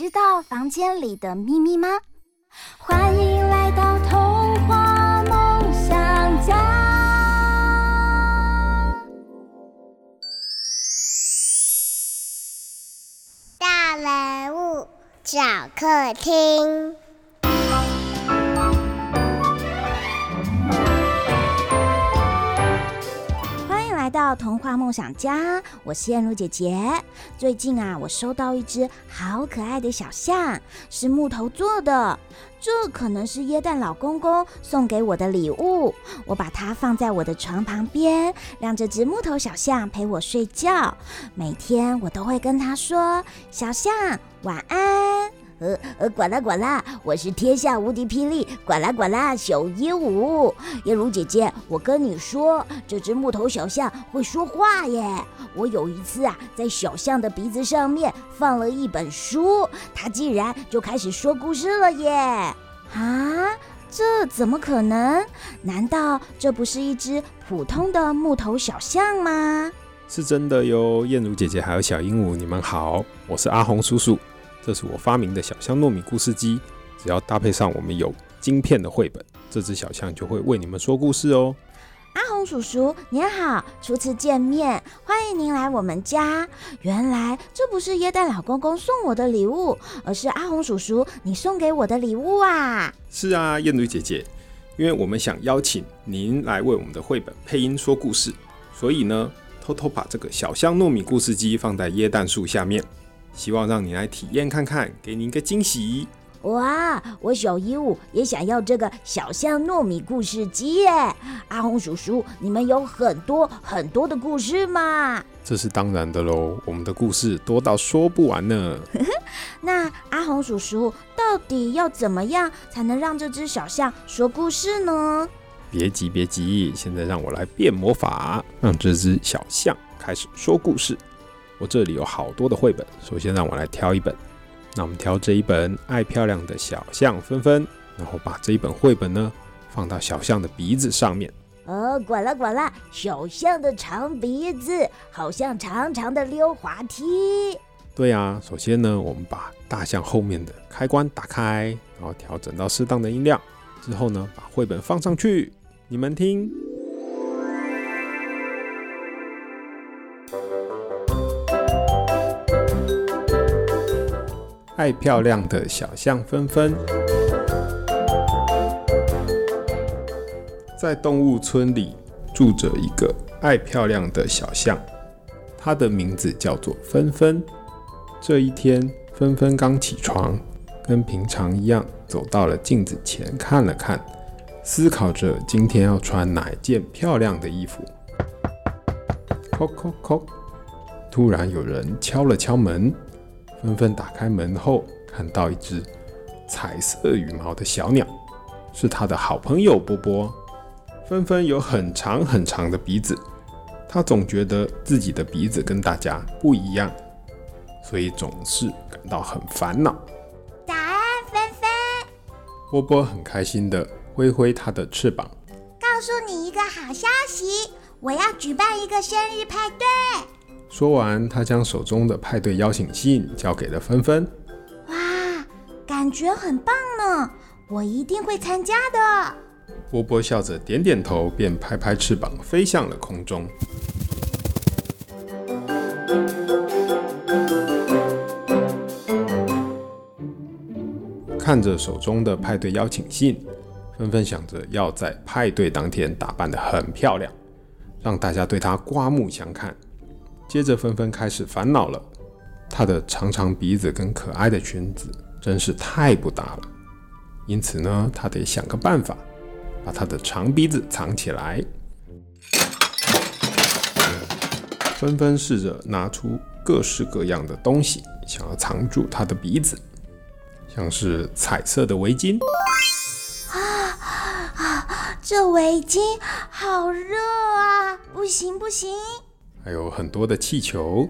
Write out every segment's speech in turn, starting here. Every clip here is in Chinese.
知道房间里的秘密吗？欢迎来到童话梦想家。大人物小客厅。到童话梦想家，我是燕如姐姐。最近啊，我收到一只好可爱的小象，是木头做的。这可能是耶诞老公公送给我的礼物。我把它放在我的床旁边，让这只木头小象陪我睡觉。每天我都会跟它说：“小象，晚安。”呃呃，管啦管啦，我是天下无敌霹雳管啦管啦小鹦鹉，燕如姐姐，我跟你说，这只木头小象会说话耶！我有一次啊，在小象的鼻子上面放了一本书，它竟然就开始说故事了耶！啊，这怎么可能？难道这不是一只普通的木头小象吗？是真的哟，燕如姐姐还有小鹦鹉，你们好，我是阿红叔叔。这是我发明的小象糯米故事机，只要搭配上我们有晶片的绘本，这只小象就会为你们说故事哦。阿红叔叔您好，初次见面，欢迎您来我们家。原来这不是耶诞老公公送我的礼物，而是阿红叔叔你送给我的礼物啊！是啊，燕如姐姐，因为我们想邀请您来为我们的绘本配音说故事，所以呢，偷偷把这个小象糯米故事机放在椰蛋树下面。希望让你来体验看看，给你一个惊喜。哇，我小鹦鹉也想要这个小象糯米故事机耶！阿红叔叔，你们有很多很多的故事吗？这是当然的喽，我们的故事多到说不完呢。那阿红叔叔，到底要怎么样才能让这只小象说故事呢？别急，别急，现在让我来变魔法，让这只小象开始说故事。我这里有好多的绘本，首先让我来挑一本。那我们挑这一本《爱漂亮的小象芬芬》，然后把这一本绘本呢放到小象的鼻子上面。哦，管了管了，小象的长鼻子好像长长的溜滑梯。对啊，首先呢，我们把大象后面的开关打开，然后调整到适当的音量。之后呢，把绘本放上去，你们听。爱漂亮的小象芬芬，在动物村里住着一个爱漂亮的小象，它的名字叫做芬芬。这一天，芬芬刚起床，跟平常一样走到了镜子前看了看，思考着今天要穿哪一件漂亮的衣服。叩叩叩，突然有人敲了敲门。芬芬打开门后，看到一只彩色羽毛的小鸟，是他的好朋友波波。芬芬有很长很长的鼻子，他总觉得自己的鼻子跟大家不一样，所以总是感到很烦恼。早安，芬芬。波波很开心地挥挥它的翅膀，告诉你一个好消息，我要举办一个生日派对。说完，他将手中的派对邀请信交给了芬芬。哇，感觉很棒呢！我一定会参加的。波波笑着点点头，便拍拍翅膀飞向了空中。看着手中的派对邀请信，芬芬想着要在派对当天打扮得很漂亮，让大家对她刮目相看。接着，芬芬开始烦恼了。他的长长鼻子跟可爱的裙子真是太不搭了。因此呢，他得想个办法，把他的长鼻子藏起来。纷纷试着拿出各式各样的东西，想要藏住他的鼻子，像是彩色的围巾。啊啊！这围巾好热啊！不行不行！还有很多的气球。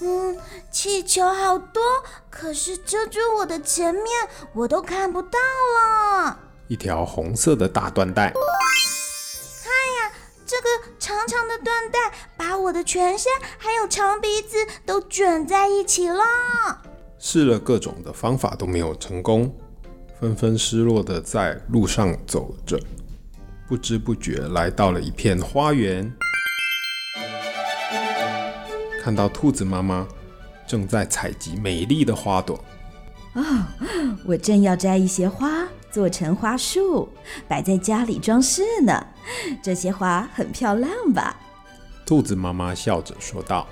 嗯，气球好多，可是遮住我的前面，我都看不到了。一条红色的大缎带。看呀，这个长长的缎带把我的全身还有长鼻子都卷在一起了。试了各种的方法都没有成功，纷纷失落的在路上走着，不知不觉来到了一片花园。看到兔子妈妈正在采集美丽的花朵。哦，我正要摘一些花做成花束，摆在家里装饰呢。这些花很漂亮吧？兔子妈妈笑着说道。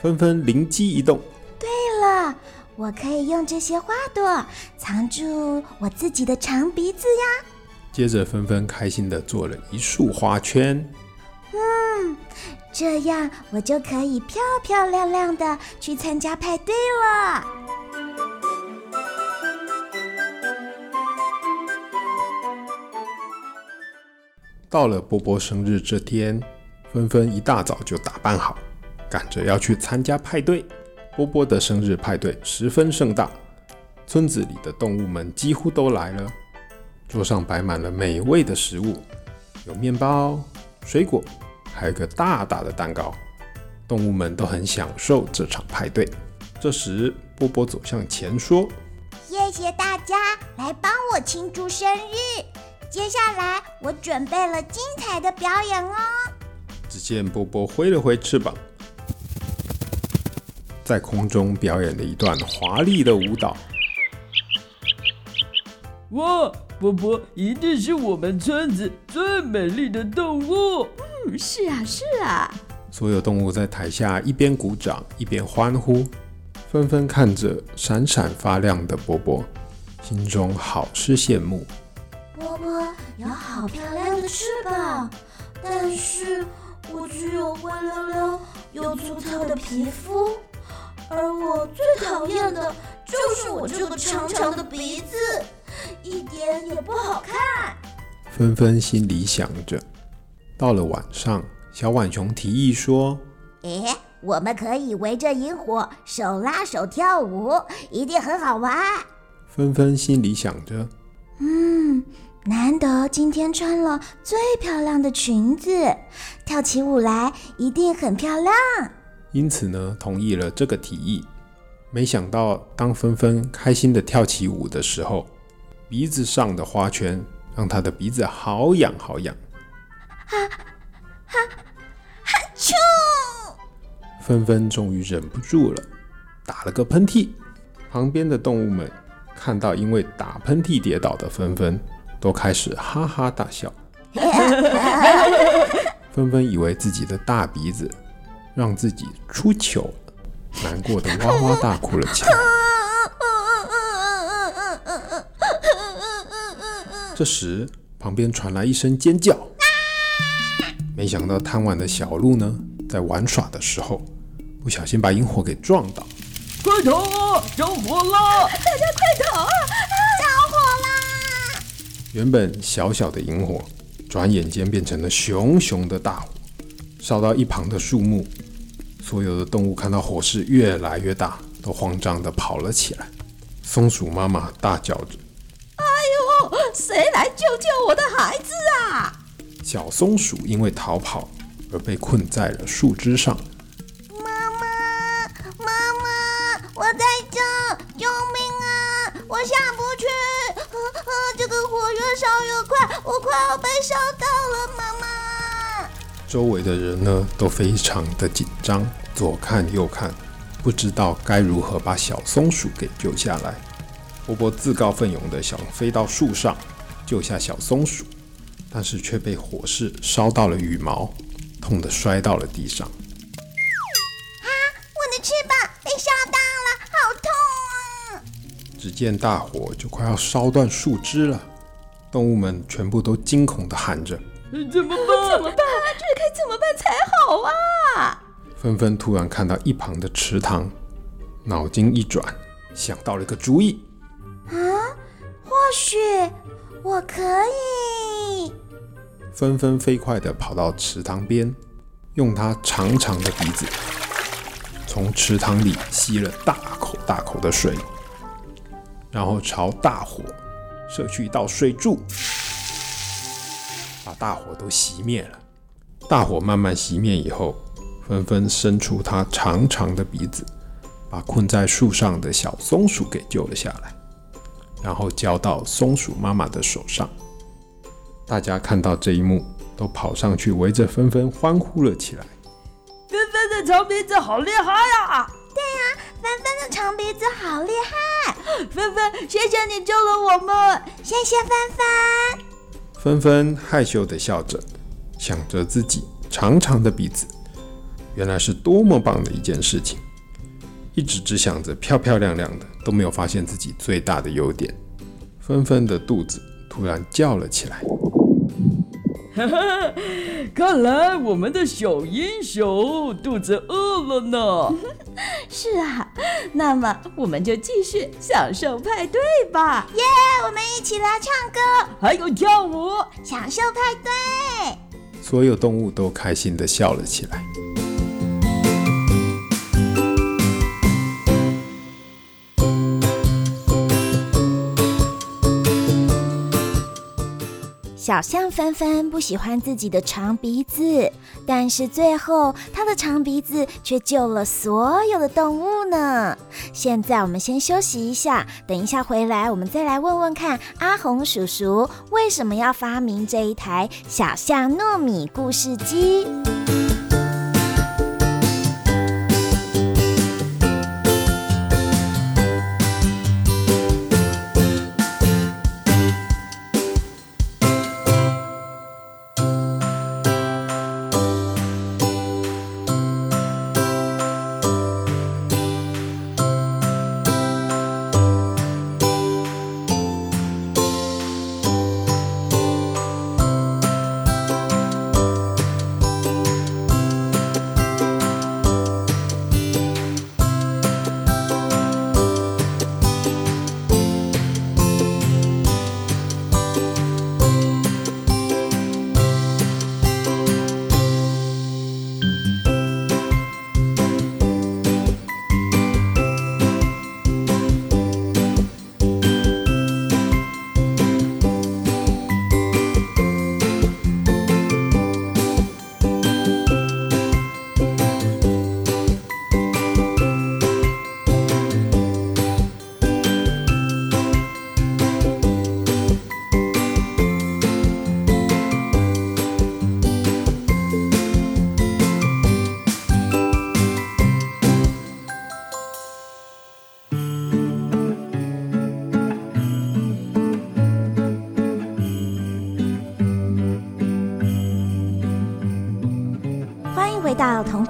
纷纷灵机一动，对了，我可以用这些花朵藏住我自己的长鼻子呀。接着，纷纷开心地做了一束花圈。这样我就可以漂漂亮亮的去参加派对了。到了波波生日这天，纷纷一大早就打扮好，赶着要去参加派对。波波的生日派对十分盛大，村子里的动物们几乎都来了，桌上摆满了美味的食物，有面包、水果。还有个大大的蛋糕，动物们都很享受这场派对。这时，波波走向前说：“谢谢大家来帮我庆祝生日。接下来，我准备了精彩的表演哦。”只见波波挥了挥翅膀，在空中表演了一段华丽的舞蹈。哇，波波一定是我们村子最美丽的动物。是啊，是啊！所有动物在台下一边鼓掌一边欢呼，纷纷看着闪闪发亮的波波，心中好是羡慕。波波有好漂亮的翅膀，但是我只有灰溜溜又粗糙的皮肤，而我最讨厌的就是我这个长长的鼻子，一点也不好看。纷纷心里想着。到了晚上，小浣熊提议说：“诶，我们可以围着萤火，手拉手跳舞，一定很好玩。”纷纷心里想着：“嗯，难得今天穿了最漂亮的裙子，跳起舞来一定很漂亮。”因此呢，同意了这个提议。没想到，当纷纷开心的跳起舞的时候，鼻子上的花圈让她的鼻子好痒好痒。哈哈哈！啾！纷纷终于忍不住了，打了个喷嚏。旁边的动物们看到因为打喷嚏跌倒的纷纷，都开始哈哈大笑。纷纷以为自己的大鼻子让自己出糗了，难过的哇哇大哭了起来。这时，旁边传来一声尖叫。没想到贪玩的小鹿呢，在玩耍的时候，不小心把萤火给撞倒。快逃啊！着火了！大家快逃啊！着火啦！原本小小的萤火，转眼间变成了熊熊的大火，烧到一旁的树木。所有的动物看到火势越来越大，都慌张地跑了起来。松鼠妈妈大叫着：“哎呦，谁来救救我的孩子啊！”小松鼠因为逃跑而被困在了树枝上。妈妈，妈妈，我在这，救命啊！我下不去，呵呵，这个火越烧越快，我快要被烧到了，妈妈。周围的人呢都非常的紧张，左看右看，不知道该如何把小松鼠给救下来。波波自告奋勇的想飞到树上救下小松鼠。但是却被火势烧到了羽毛，痛得摔到了地上。啊！我的翅膀被烧到了，好痛啊！只见大火就快要烧断树枝了，动物们全部都惊恐地喊着：“怎么办？怎么办？这该怎么办才好啊？”纷纷突然看到一旁的池塘，脑筋一转，想到了一个主意。啊，或许我可以。纷纷飞快地跑到池塘边，用它长长的鼻子从池塘里吸了大口大口的水，然后朝大火射去一道水柱，把大火都熄灭了。大火慢慢熄灭以后，纷纷伸出它长长的鼻子，把困在树上的小松鼠给救了下来，然后交到松鼠妈妈的手上。大家看到这一幕，都跑上去围着纷纷欢呼了起来。纷纷的长鼻子好厉害呀！对呀，纷纷的长鼻子好厉害。纷纷，谢谢你救了我们，谢谢纷纷。纷纷害羞地笑着。想着自己长长的鼻子，原来是多么棒的一件事情。一直只想着漂漂亮亮的，都没有发现自己最大的优点。纷纷的肚子突然叫了起来。看来我们的小英雄肚子饿了呢。是啊，那么我们就继续享受派对吧。耶，yeah, 我们一起来唱歌，还有跳舞，享受派对。所有动物都开心地笑了起来。小象纷纷不喜欢自己的长鼻子，但是最后它的长鼻子却救了所有的动物呢。现在我们先休息一下，等一下回来我们再来问问看阿红叔叔为什么要发明这一台小象糯米故事机。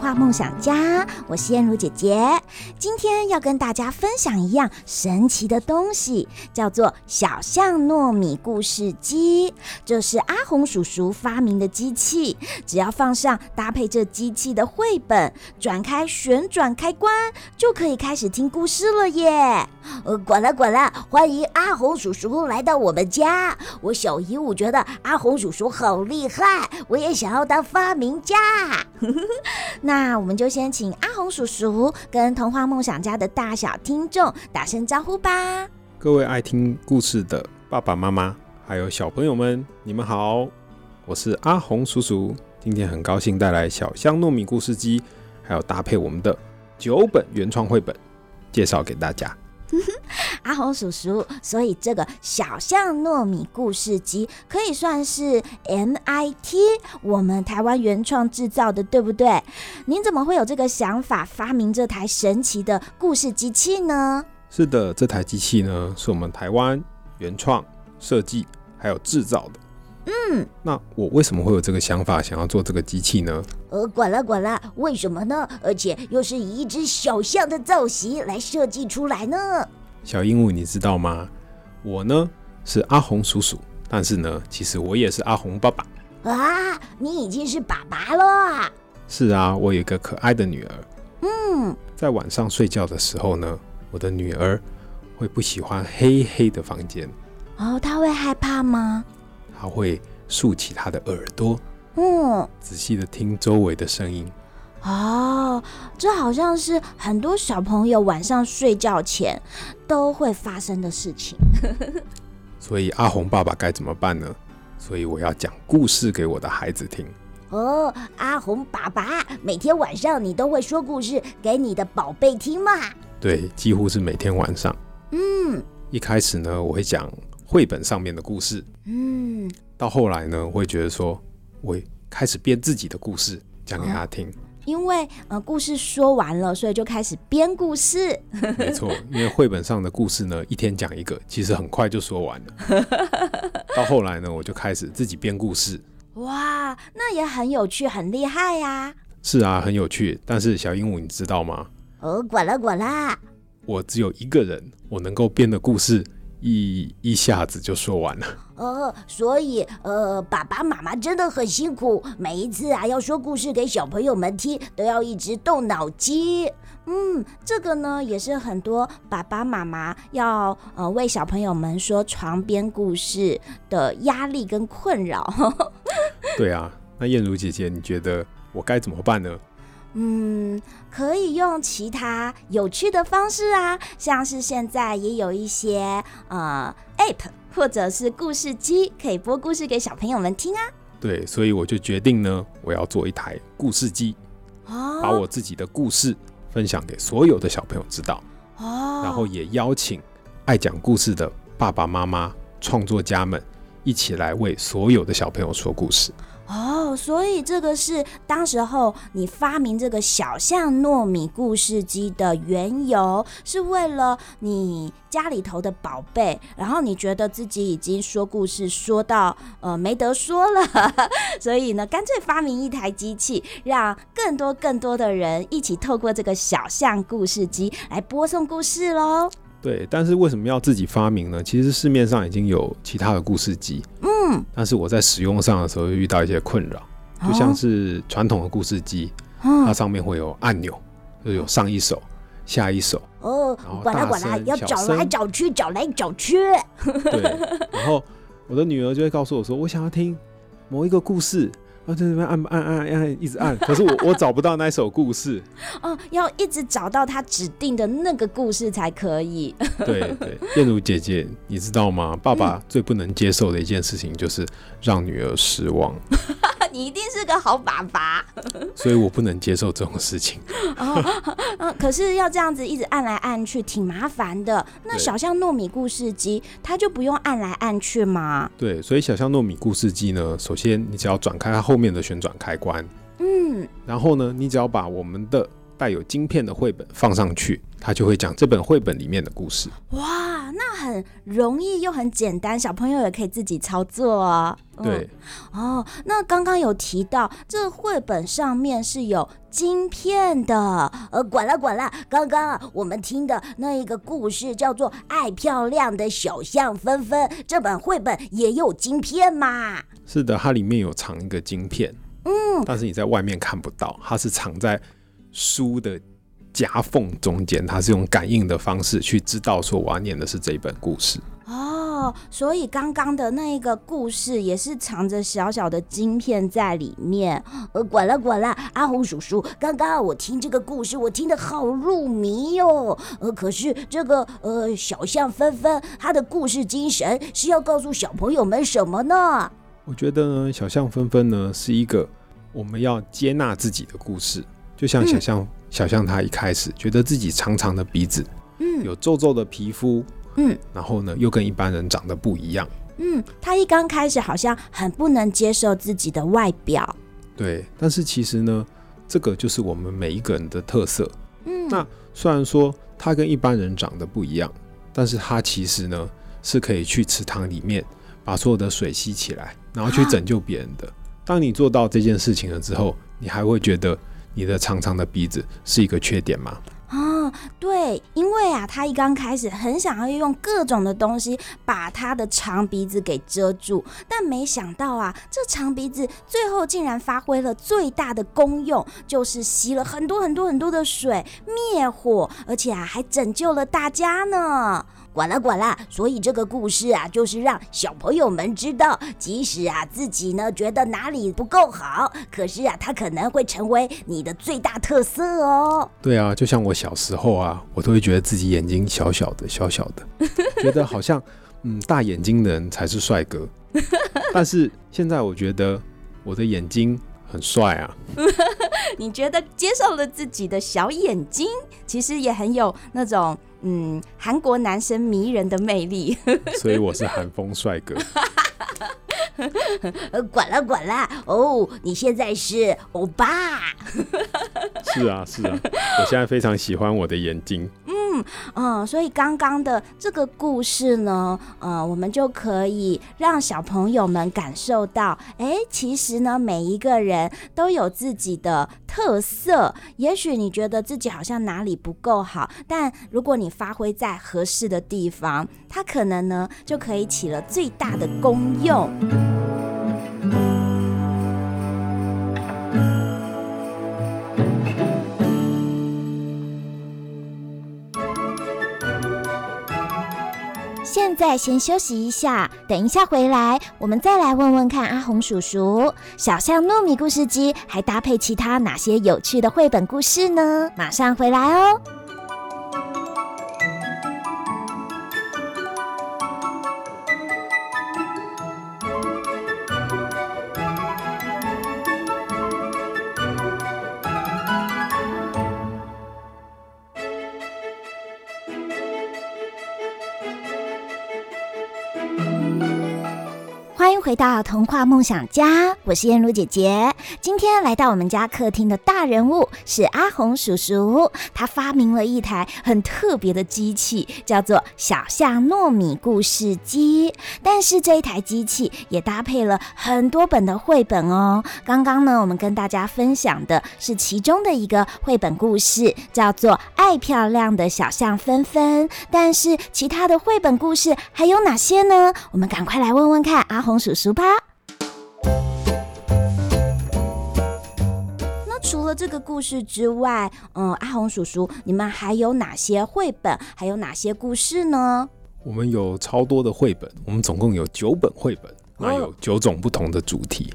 到童话梦想家，我是燕如姐姐。今天要跟大家分享一样神奇的东西，叫做小象糯米故事机。这是阿红叔叔发明的机器，只要放上搭配这机器的绘本，转开旋转开关，就可以开始听故事了耶！呃，管了管了，欢迎阿红叔叔来到我们家。我小姨我觉得阿红叔叔好厉害，我也想要当发明家。那我们就先请阿红叔叔跟童话梦想家的大小听众打声招呼吧。各位爱听故事的爸爸妈妈，还有小朋友们，你们好，我是阿红叔叔。今天很高兴带来小象糯米故事机，还有搭配我们的九本原创绘本，介绍给大家。阿红叔叔，所以这个小象糯米故事机可以算是 MIT 我们台湾原创制造的，对不对？您怎么会有这个想法，发明这台神奇的故事机器呢？是的，这台机器呢，是我们台湾原创设计还有制造的。嗯，那我为什么会有这个想法，想要做这个机器呢？呃，管了管了，为什么呢？而且又是以一只小象的造型来设计出来呢？小鹦鹉，你知道吗？我呢是阿红叔叔，但是呢，其实我也是阿红爸爸。啊，你已经是爸爸了？是啊，我有一个可爱的女儿。嗯，在晚上睡觉的时候呢，我的女儿会不喜欢黑黑的房间。哦，她会害怕吗？她会竖起她的耳朵，嗯，仔细的听周围的声音。哦，这好像是很多小朋友晚上睡觉前都会发生的事情。所以阿红爸爸该怎么办呢？所以我要讲故事给我的孩子听。哦，阿红爸爸，每天晚上你都会说故事给你的宝贝听吗？对，几乎是每天晚上。嗯，一开始呢，我会讲绘本上面的故事。嗯，到后来呢，我会觉得说，我开始编自己的故事讲给他听。哦因为呃，故事说完了，所以就开始编故事。没错，因为绘本上的故事呢，一天讲一个，其实很快就说完了。到后来呢，我就开始自己编故事。哇，那也很有趣，很厉害呀！是啊，很有趣。但是小鹦鹉，你知道吗？哦，管了管了，我只有一个人，我能够编的故事。一一下子就说完了。呃，所以呃，爸爸妈妈真的很辛苦，每一次啊要说故事给小朋友们听，都要一直动脑筋。嗯，这个呢也是很多爸爸妈妈要呃为小朋友们说床边故事的压力跟困扰。对啊，那燕如姐姐，你觉得我该怎么办呢？嗯，可以用其他有趣的方式啊，像是现在也有一些呃 App 或者是故事机，可以播故事给小朋友们听啊。对，所以我就决定呢，我要做一台故事机，哦，把我自己的故事分享给所有的小朋友知道。哦，然后也邀请爱讲故事的爸爸妈妈、创作家们一起来为所有的小朋友说故事。哦，所以这个是当时候你发明这个小象糯米故事机的缘由，是为了你家里头的宝贝，然后你觉得自己已经说故事说到呃没得说了，所以呢，干脆发明一台机器，让更多更多的人一起透过这个小象故事机来播送故事喽。对，但是为什么要自己发明呢？其实市面上已经有其他的故事机，嗯，但是我在使用上的时候会遇到一些困扰，就像是传统的故事机，哦、它上面会有按钮，就有上一首、下一首，哦，管它管它，要找来找去，找来找去，对，然后我的女儿就会告诉我说，我想要听某一个故事。啊，在那边按按按按，一直按，可是我我找不到那首故事。哦，要一直找到他指定的那个故事才可以。对对，燕如姐姐，你知道吗？爸爸最不能接受的一件事情就是让女儿失望。你一定是个好爸爸，所以我不能接受这种事情。哦，嗯，可是要这样子一直按来按去，挺麻烦的。那小象糯米故事机，它就不用按来按去吗？对，所以小象糯米故事机呢，首先你只要转开它后面的旋转开关，嗯，然后呢，你只要把我们的带有晶片的绘本放上去，它就会讲这本绘本里面的故事。哇，那很容易又很简单，小朋友也可以自己操作哦。对，哦，那刚刚有提到这绘本上面是有晶片的，呃，管了管了，刚刚我们听的那一个故事叫做《爱漂亮的小象纷纷》，这本绘本也有晶片吗？是的，它里面有藏一个晶片，嗯，但是你在外面看不到，它是藏在书的夹缝中间，他是用感应的方式去知道说我要念的是这一本故事。哦，所以刚刚的那一个故事也是藏着小小的晶片在里面。呃，管了管了，阿红叔叔，刚刚我听这个故事，我听得好入迷哦。呃，可是这个呃小象纷纷，他的故事精神是要告诉小朋友们什么呢？我觉得呢，小象纷纷呢是一个我们要接纳自己的故事，就像小象、嗯、小象它一开始觉得自己长长的鼻子，嗯，有皱皱的皮肤。嗯，然后呢，又跟一般人长得不一样。嗯，他一刚开始好像很不能接受自己的外表。对，但是其实呢，这个就是我们每一个人的特色。嗯，那虽然说他跟一般人长得不一样，但是他其实呢是可以去池塘里面把所有的水吸起来，然后去拯救别人的。啊、当你做到这件事情了之后，你还会觉得你的长长的鼻子是一个缺点吗？啊，对，因为啊，他一刚开始很想要用各种的东西把他的长鼻子给遮住，但没想到啊，这长鼻子最后竟然发挥了最大的功用，就是吸了很多很多很多的水，灭火，而且啊，还拯救了大家呢。管了管了，所以这个故事啊，就是让小朋友们知道，即使啊自己呢觉得哪里不够好，可是啊，它可能会成为你的最大特色哦。对啊，就像我小时候啊，我都会觉得自己眼睛小小的、小小的，觉得好像嗯大眼睛的人才是帅哥。但是现在我觉得我的眼睛很帅啊。你觉得接受了自己的小眼睛，其实也很有那种。嗯，韩国男生迷人的魅力，所以我是韩风帅哥。呃，管了管了，哦，你现在是欧巴。是啊是啊，我现在非常喜欢我的眼睛。嗯嗯，所以刚刚的这个故事呢，呃，我们就可以让小朋友们感受到，哎，其实呢，每一个人都有自己的特色。也许你觉得自己好像哪里不够好，但如果你发挥在合适的地方，它可能呢就可以起了最大的功用。现在先休息一下，等一下回来，我们再来问问看阿红叔叔，小象糯米故事机还搭配其他哪些有趣的绘本故事呢？马上回来哦。回到童话梦想家，我是燕如姐姐。今天来到我们家客厅的大人物是阿红叔叔，他发明了一台很特别的机器，叫做小象糯米故事机。但是这一台机器也搭配了很多本的绘本哦。刚刚呢，我们跟大家分享的是其中的一个绘本故事，叫做《爱漂亮的小象芬芬》。但是其他的绘本故事还有哪些呢？我们赶快来问问看阿红。叔叔吧。那除了这个故事之外，嗯，阿红叔叔，你们还有哪些绘本？还有哪些故事呢？我们有超多的绘本，我们总共有九本绘本，那有九种不同的主题。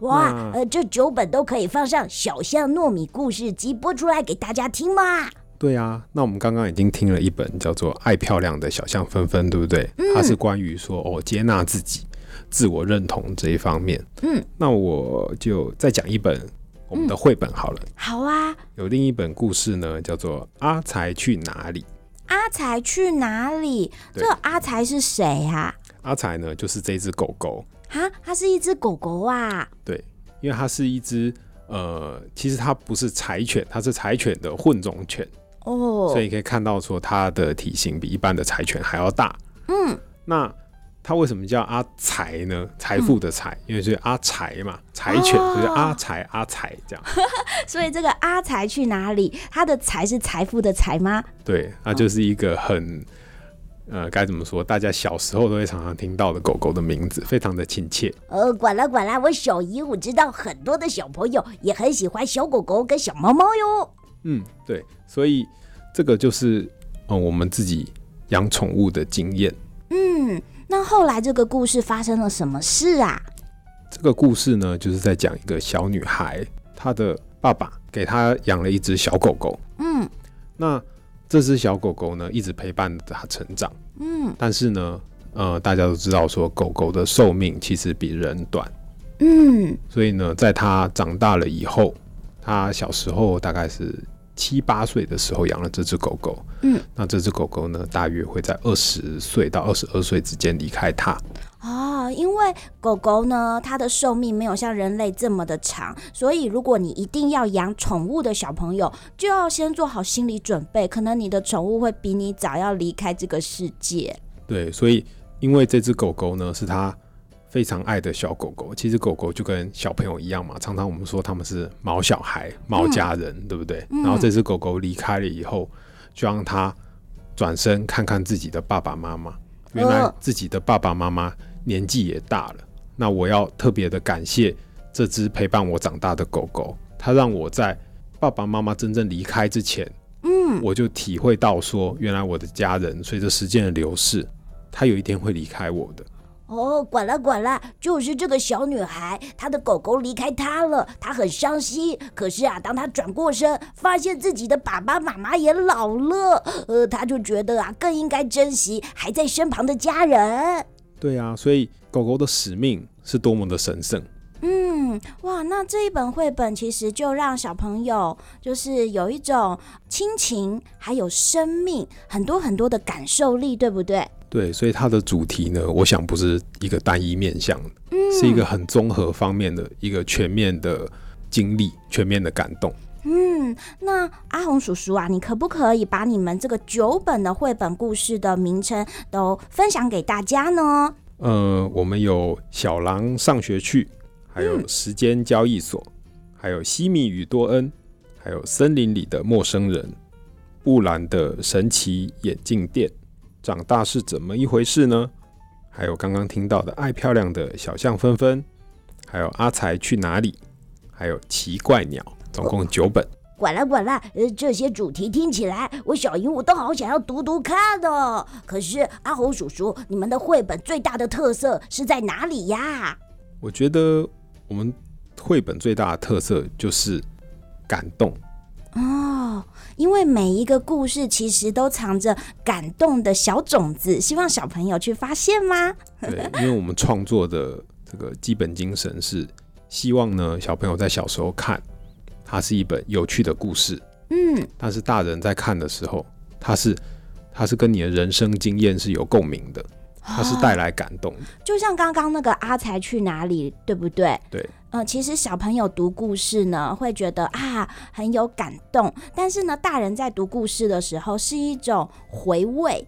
哇，呃，这九本都可以放上小象糯米故事机播出来给大家听吗？对啊，那我们刚刚已经听了一本叫做《爱漂亮的小象芬芬》，对不对？嗯，它是关于说哦，接纳自己。自我认同这一方面，嗯，那我就再讲一本我们的绘本好了。嗯，好啊，有另一本故事呢，叫做《阿财去哪里》。阿财去哪里？这阿财是谁啊？阿财呢，就是这只狗狗啊，它是一只狗狗啊。对，因为它是一只呃，其实它不是柴犬，它是柴犬的混种犬哦，所以可以看到说它的体型比一般的柴犬还要大。嗯，那。他为什么叫阿财呢？财富的财，嗯、因为是阿财嘛，柴犬，哦、就是阿财阿财这样。所以这个阿财去哪里？他的财是财富的财吗？对，那就是一个很、哦、呃，该怎么说？大家小时候都会常常听到的狗狗的名字，非常的亲切。呃，管了管了，我小姨我知道很多的小朋友也很喜欢小狗狗跟小猫猫哟。嗯，对，所以这个就是嗯、呃，我们自己养宠物的经验。嗯。那后来这个故事发生了什么事啊？这个故事呢，就是在讲一个小女孩，她的爸爸给她养了一只小狗狗。嗯，那这只小狗狗呢，一直陪伴着她成长。嗯，但是呢，呃，大家都知道说，狗狗的寿命其实比人短。嗯，所以呢，在它长大了以后，它小时候大概是。七八岁的时候养了这只狗狗，嗯，那这只狗狗呢，大约会在二十岁到二十二岁之间离开它。哦，因为狗狗呢，它的寿命没有像人类这么的长，所以如果你一定要养宠物的小朋友，就要先做好心理准备，可能你的宠物会比你早要离开这个世界。对，所以因为这只狗狗呢，是它。非常爱的小狗狗，其实狗狗就跟小朋友一样嘛。常常我们说他们是毛小孩、毛家人，嗯、对不对？嗯、然后这只狗狗离开了以后，就让它转身看看自己的爸爸妈妈。原来自己的爸爸妈妈年纪也大了。那我要特别的感谢这只陪伴我长大的狗狗，它让我在爸爸妈妈真正离开之前，嗯，我就体会到说，原来我的家人随着时间的流逝，他有一天会离开我的。哦，管了管了，就是这个小女孩，她的狗狗离开她了，她很伤心。可是啊，当她转过身，发现自己的爸爸妈妈也老了，呃，她就觉得啊，更应该珍惜还在身旁的家人。对啊，所以狗狗的使命是多么的神圣。嗯，哇，那这一本绘本其实就让小朋友就是有一种亲情，还有生命，很多很多的感受力，对不对？对，所以它的主题呢，我想不是一个单一面向，嗯，是一个很综合方面的一个全面的经历，全面的感动。嗯，那阿红叔叔啊，你可不可以把你们这个九本的绘本故事的名称都分享给大家呢？呃，我们有小狼上学去，还有时间交易所，嗯，还有西米与多恩，还有森林里的陌生人，布兰的神奇眼镜店。长大是怎么一回事呢？还有刚刚听到的爱漂亮的小象纷纷，还有阿才去哪里？还有奇怪鸟，总共九本。管了管了，呃，这些主题听起来，我小鹦鹉都好想要读读看哦。可是阿猴叔叔，你们的绘本最大的特色是在哪里呀？我觉得我们绘本最大的特色就是感动。哦，因为每一个故事其实都藏着感动的小种子，希望小朋友去发现吗？对，因为我们创作的这个基本精神是希望呢，小朋友在小时候看，它是一本有趣的故事，嗯，但是大人在看的时候，它是它是跟你的人生经验是有共鸣的。它是带来感动的，就像刚刚那个阿才去哪里，对不对？对，嗯、呃，其实小朋友读故事呢，会觉得啊很有感动，但是呢，大人在读故事的时候是一种回味，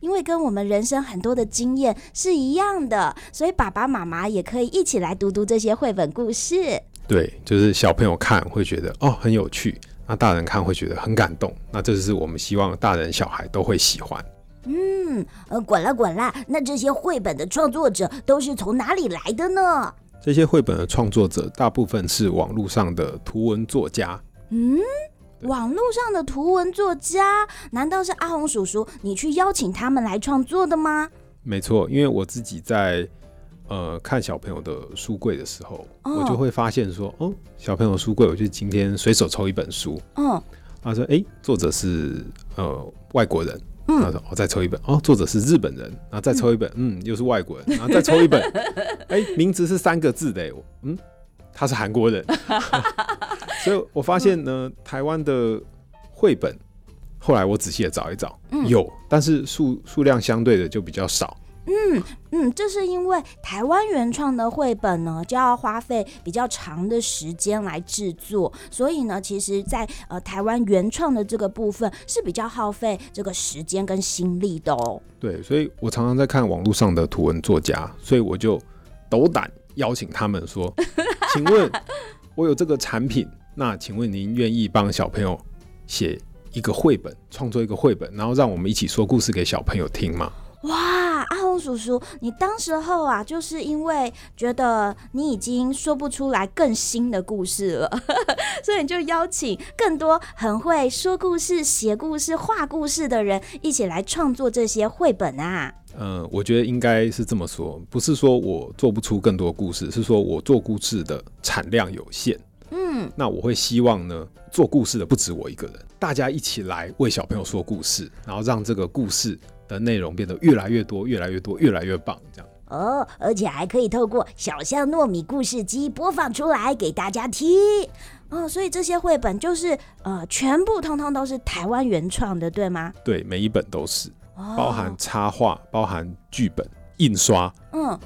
因为跟我们人生很多的经验是一样的，所以爸爸妈妈也可以一起来读读这些绘本故事。对，就是小朋友看会觉得哦很有趣，那大人看会觉得很感动，那这是我们希望大人小孩都会喜欢。嗯，呃，滚啦滚啦，那这些绘本的创作者都是从哪里来的呢？这些绘本的创作者大部分是网络上的图文作家。嗯，网络上的图文作家，难道是阿红叔叔你去邀请他们来创作的吗？没错，因为我自己在呃看小朋友的书柜的时候，哦，我就会发现说，哦，小朋友书柜，我就今天随手抽一本书，嗯，他说，哎，作者是呃外国人。然后说：“我再抽一本哦，作者是日本人。然后再抽一本，嗯，又是外国人。然后再抽一本，哎，名字是三个字的，嗯，他是韩国人。所以我发现呢，台湾的绘本，后来我仔细的找一找，有，但是数数量相对的就比较少。”嗯嗯，这是因为台湾原创的绘本呢，就要花费比较长的时间来制作，所以呢，其实在，在呃台湾原创的这个部分是比较耗费这个时间跟心力的哦。对，所以我常常在看网络上的图文作家，所以我就斗胆邀请他们说：“ 请问，我有这个产品，那请问您愿意帮小朋友写一个绘本，创作一个绘本，然后让我们一起说故事给小朋友听吗？”哇，叔叔，你当时候啊，就是因为觉得你已经说不出来更新的故事了，所以你就邀请更多很会说故事、写故事、画故事的人一起来创作这些绘本啊。嗯、呃，我觉得应该是这么说，不是说我做不出更多故事，是说我做故事的产量有限。嗯，那我会希望呢，做故事的不止我一个人，大家一起来为小朋友说故事，然后让这个故事。的内容变得越来越多，越来越多，越来越棒，这样哦，而且还可以透过小象糯米故事机播放出来给大家听哦，所以这些绘本就是呃，全部通通都是台湾原创的，对吗？对，每一本都是，哦、包含插画，包含剧本、印刷，嗯。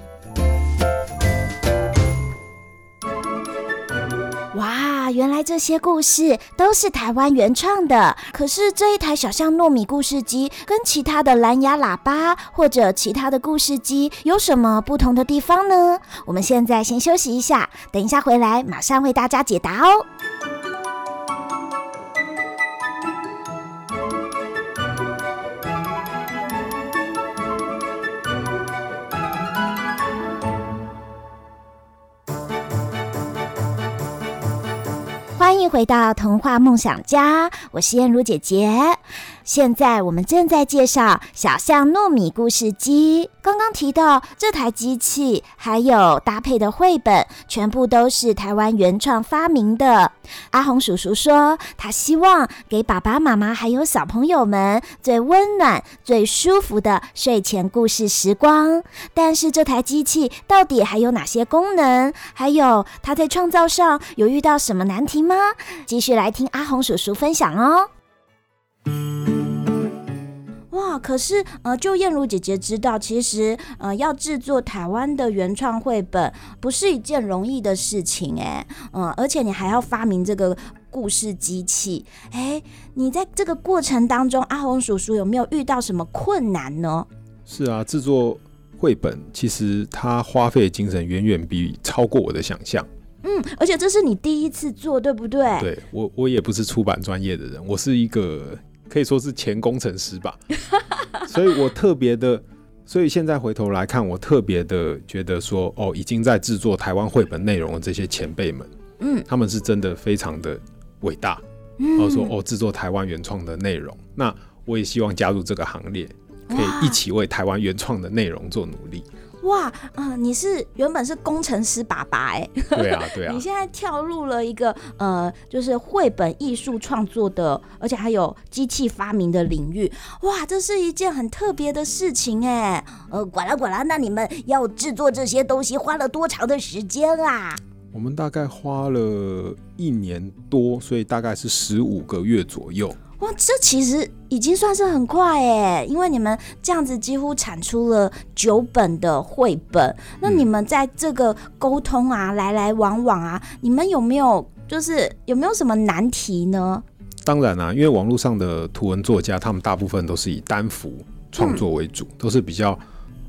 原来这些故事都是台湾原创的。可是这一台小象糯米故事机跟其他的蓝牙喇叭或者其他的故事机有什么不同的地方呢？我们现在先休息一下，等一下回来马上为大家解答哦。回到童话梦想家，我是燕如姐姐。现在我们正在介绍小象糯米故事机。刚刚提到这台机器，还有搭配的绘本，全部都是台湾原创发明的。阿红叔叔说，他希望给爸爸妈妈还有小朋友们最温暖、最舒服的睡前故事时光。但是这台机器到底还有哪些功能？还有它在创造上有遇到什么难题吗？继续来听阿红叔叔分享哦。哇，可是呃，就燕如姐姐知道，其实呃，要制作台湾的原创绘本不是一件容易的事情哎，嗯、呃，而且你还要发明这个故事机器，哎，你在这个过程当中，阿红叔叔有没有遇到什么困难呢？是啊，制作绘本其实它花费的精神远远比超过我的想象。嗯，而且这是你第一次做，对不对？对，我我也不是出版专业的人，我是一个。可以说是前工程师吧，所以我特别的，所以现在回头来看，我特别的觉得说，哦，已经在制作台湾绘本内容的这些前辈们，嗯，他们是真的非常的伟大，然后说，哦，制作台湾原创的内容，那我也希望加入这个行列，可以一起为台湾原创的内容做努力。哇，呃，你是原本是工程师爸爸哎，对啊，对啊，你现在跳入了一个呃，就是绘本艺术创作的，而且还有机器发明的领域，哇，这是一件很特别的事情哎，呃，管啦管啦，那你们要制作这些东西花了多长的时间啊？我们大概花了一年多，所以大概是十五个月左右。哇，这其实已经算是很快哎，因为你们这样子几乎产出了九本的绘本。那你们在这个沟通啊，来来往往啊，你们有没有就是有没有什么难题呢？当然啦、啊，因为网络上的图文作家，他们大部分都是以单幅创作为主，嗯、都是比较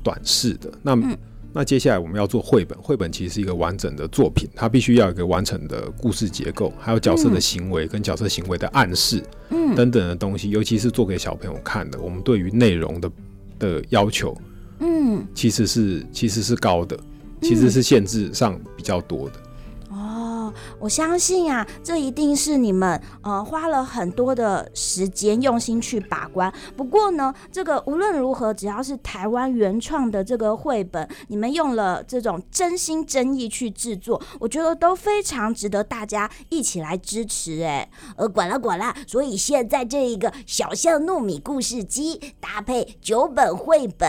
短视的。那、嗯那接下来我们要做绘本，绘本其实是一个完整的作品，它必须要有一个完整的故事结构，还有角色的行为跟角色行为的暗示，嗯，等等的东西，尤其是做给小朋友看的，我们对于内容的的要求，嗯，其实是其实是高的，其实是限制上比较多的。我相信啊，这一定是你们呃花了很多的时间用心去把关。不过呢，这个无论如何，只要是台湾原创的这个绘本，你们用了这种真心真意去制作，我觉得都非常值得大家一起来支持。哎，呃，管了管了，所以现在这一个小象糯米故事机搭配九本绘本，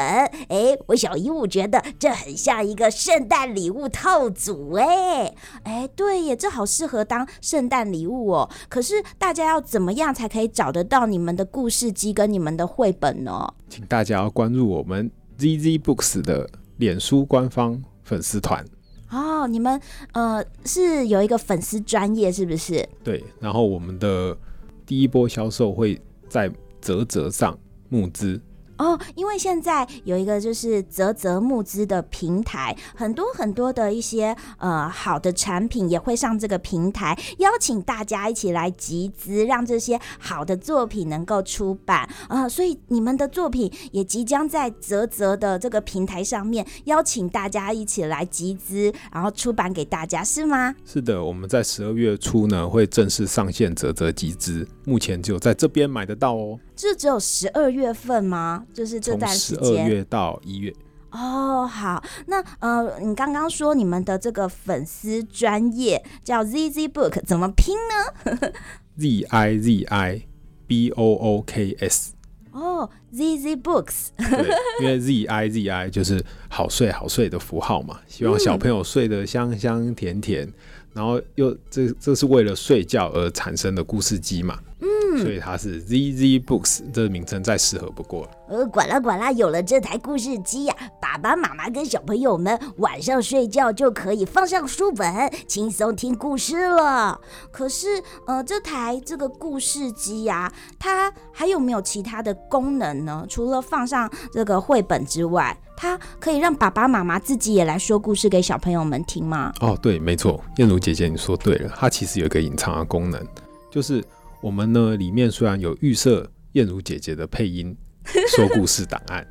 哎，我小鹦鹉觉得这很像一个圣诞礼物套组。哎，哎，对耶。这好适合当圣诞礼物哦！可是大家要怎么样才可以找得到你们的故事机跟你们的绘本呢？请大家要关注我们 ZZ Books 的脸书官方粉丝团哦。你们呃是有一个粉丝专业是不是？对，然后我们的第一波销售会在啧啧上募资。哦，因为现在有一个就是泽泽募资的平台，很多很多的一些呃好的产品也会上这个平台，邀请大家一起来集资，让这些好的作品能够出版啊、呃。所以你们的作品也即将在泽泽的这个平台上面邀请大家一起来集资，然后出版给大家，是吗？是的，我们在十二月初呢会正式上线泽泽集资，目前只有在这边买得到哦。这只有十二月份吗？就是这段时间，十二月到一月。哦，好，那呃，你刚刚说你们的这个粉丝专业叫 ZZ Book，怎么拼呢？Z I Z I B O O K S。哦，ZZ Books。对，因为 Z I Z I 就是好睡好睡的符号嘛，希望小朋友睡得香香甜甜，然后又这这是为了睡觉而产生的故事机嘛。所以它是 ZZ Books，这个名称再适合不过了。呃，管啦管啦，有了这台故事机呀，爸爸妈妈跟小朋友们晚上睡觉就可以放上书本，轻松听故事了。可是，呃，这台这个故事机呀，它还有没有其他的功能呢？除了放上这个绘本之外，它可以让爸爸妈妈自己也来说故事给小朋友们听吗？哦，对，没错，燕如姐姐你说对了，它其实有一个隐藏的功能，就是。我们呢，里面虽然有预设燕如姐姐的配音 说故事档案，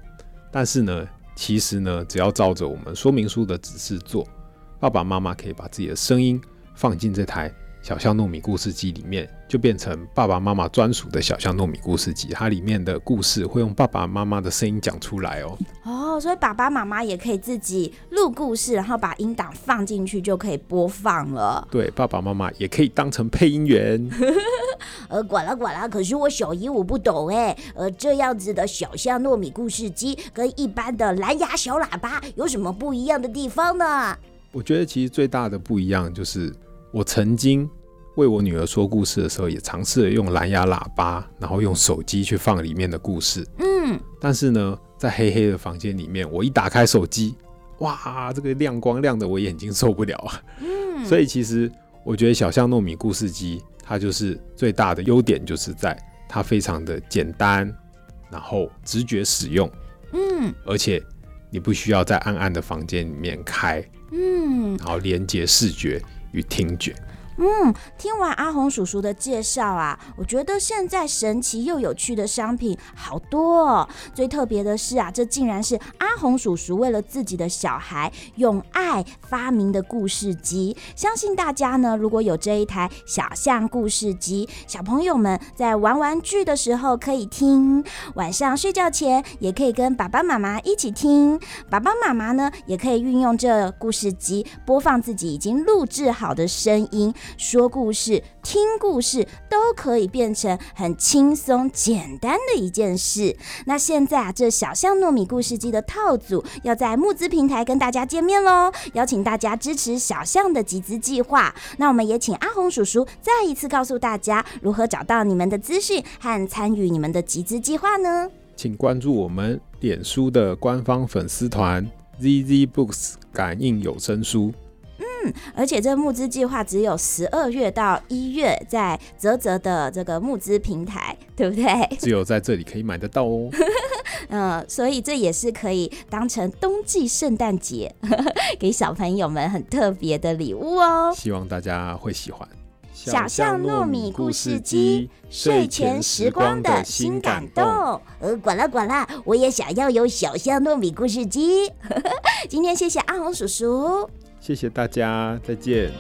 但是呢，其实呢，只要照着我们说明书的指示做，爸爸妈妈可以把自己的声音放进这台小象糯米故事机里面，就变成爸爸妈妈专属的小象糯米故事机。它里面的故事会用爸爸妈妈的声音讲出来哦。哦，所以爸爸妈妈也可以自己录故事，然后把音档放进去就可以播放了。对，爸爸妈妈也可以当成配音员。呃，管啦管啦，可是我小姨我不懂哎。呃，这样子的小象糯米故事机跟一般的蓝牙小喇叭有什么不一样的地方呢？我觉得其实最大的不一样就是。我曾经为我女儿说故事的时候，也尝试了用蓝牙喇叭，然后用手机去放里面的故事。嗯，但是呢，在黑黑的房间里面，我一打开手机，哇，这个亮光亮的我眼睛受不了啊。嗯，所以其实我觉得小象糯米故事机它就是最大的优点，就是在它非常的简单，然后直觉使用。嗯，而且你不需要在暗暗的房间里面开。嗯，然后连接视觉。与听觉。嗯，听完阿红叔叔的介绍啊，我觉得现在神奇又有趣的商品好多哦。最特别的是啊，这竟然是阿红叔叔为了自己的小孩用爱发明的故事机。相信大家呢，如果有这一台小象故事机，小朋友们在玩玩具的时候可以听，晚上睡觉前也可以跟爸爸妈妈一起听。爸爸妈妈呢，也可以运用这故事机播放自己已经录制好的声音。说故事、听故事都可以变成很轻松、简单的一件事。那现在啊，这小象糯米故事机的套组要在募资平台跟大家见面喽，邀请大家支持小象的集资计划。那我们也请阿红叔叔再一次告诉大家如何找到你们的资讯和参与你们的集资计划呢？请关注我们脸书的官方粉丝团 ZZ Books 感应有声书。嗯，而且这个募资计划只有十二月到一月在泽泽的这个募资平台，对不对？只有在这里可以买得到哦。嗯，所以这也是可以当成冬季圣诞节 给小朋友们很特别的礼物哦。希望大家会喜欢小象糯米故事机睡前时光的新感动。呃，管啦管啦，我也想要有小象糯米故事机。今天谢谢阿红叔叔。谢谢大家，再见。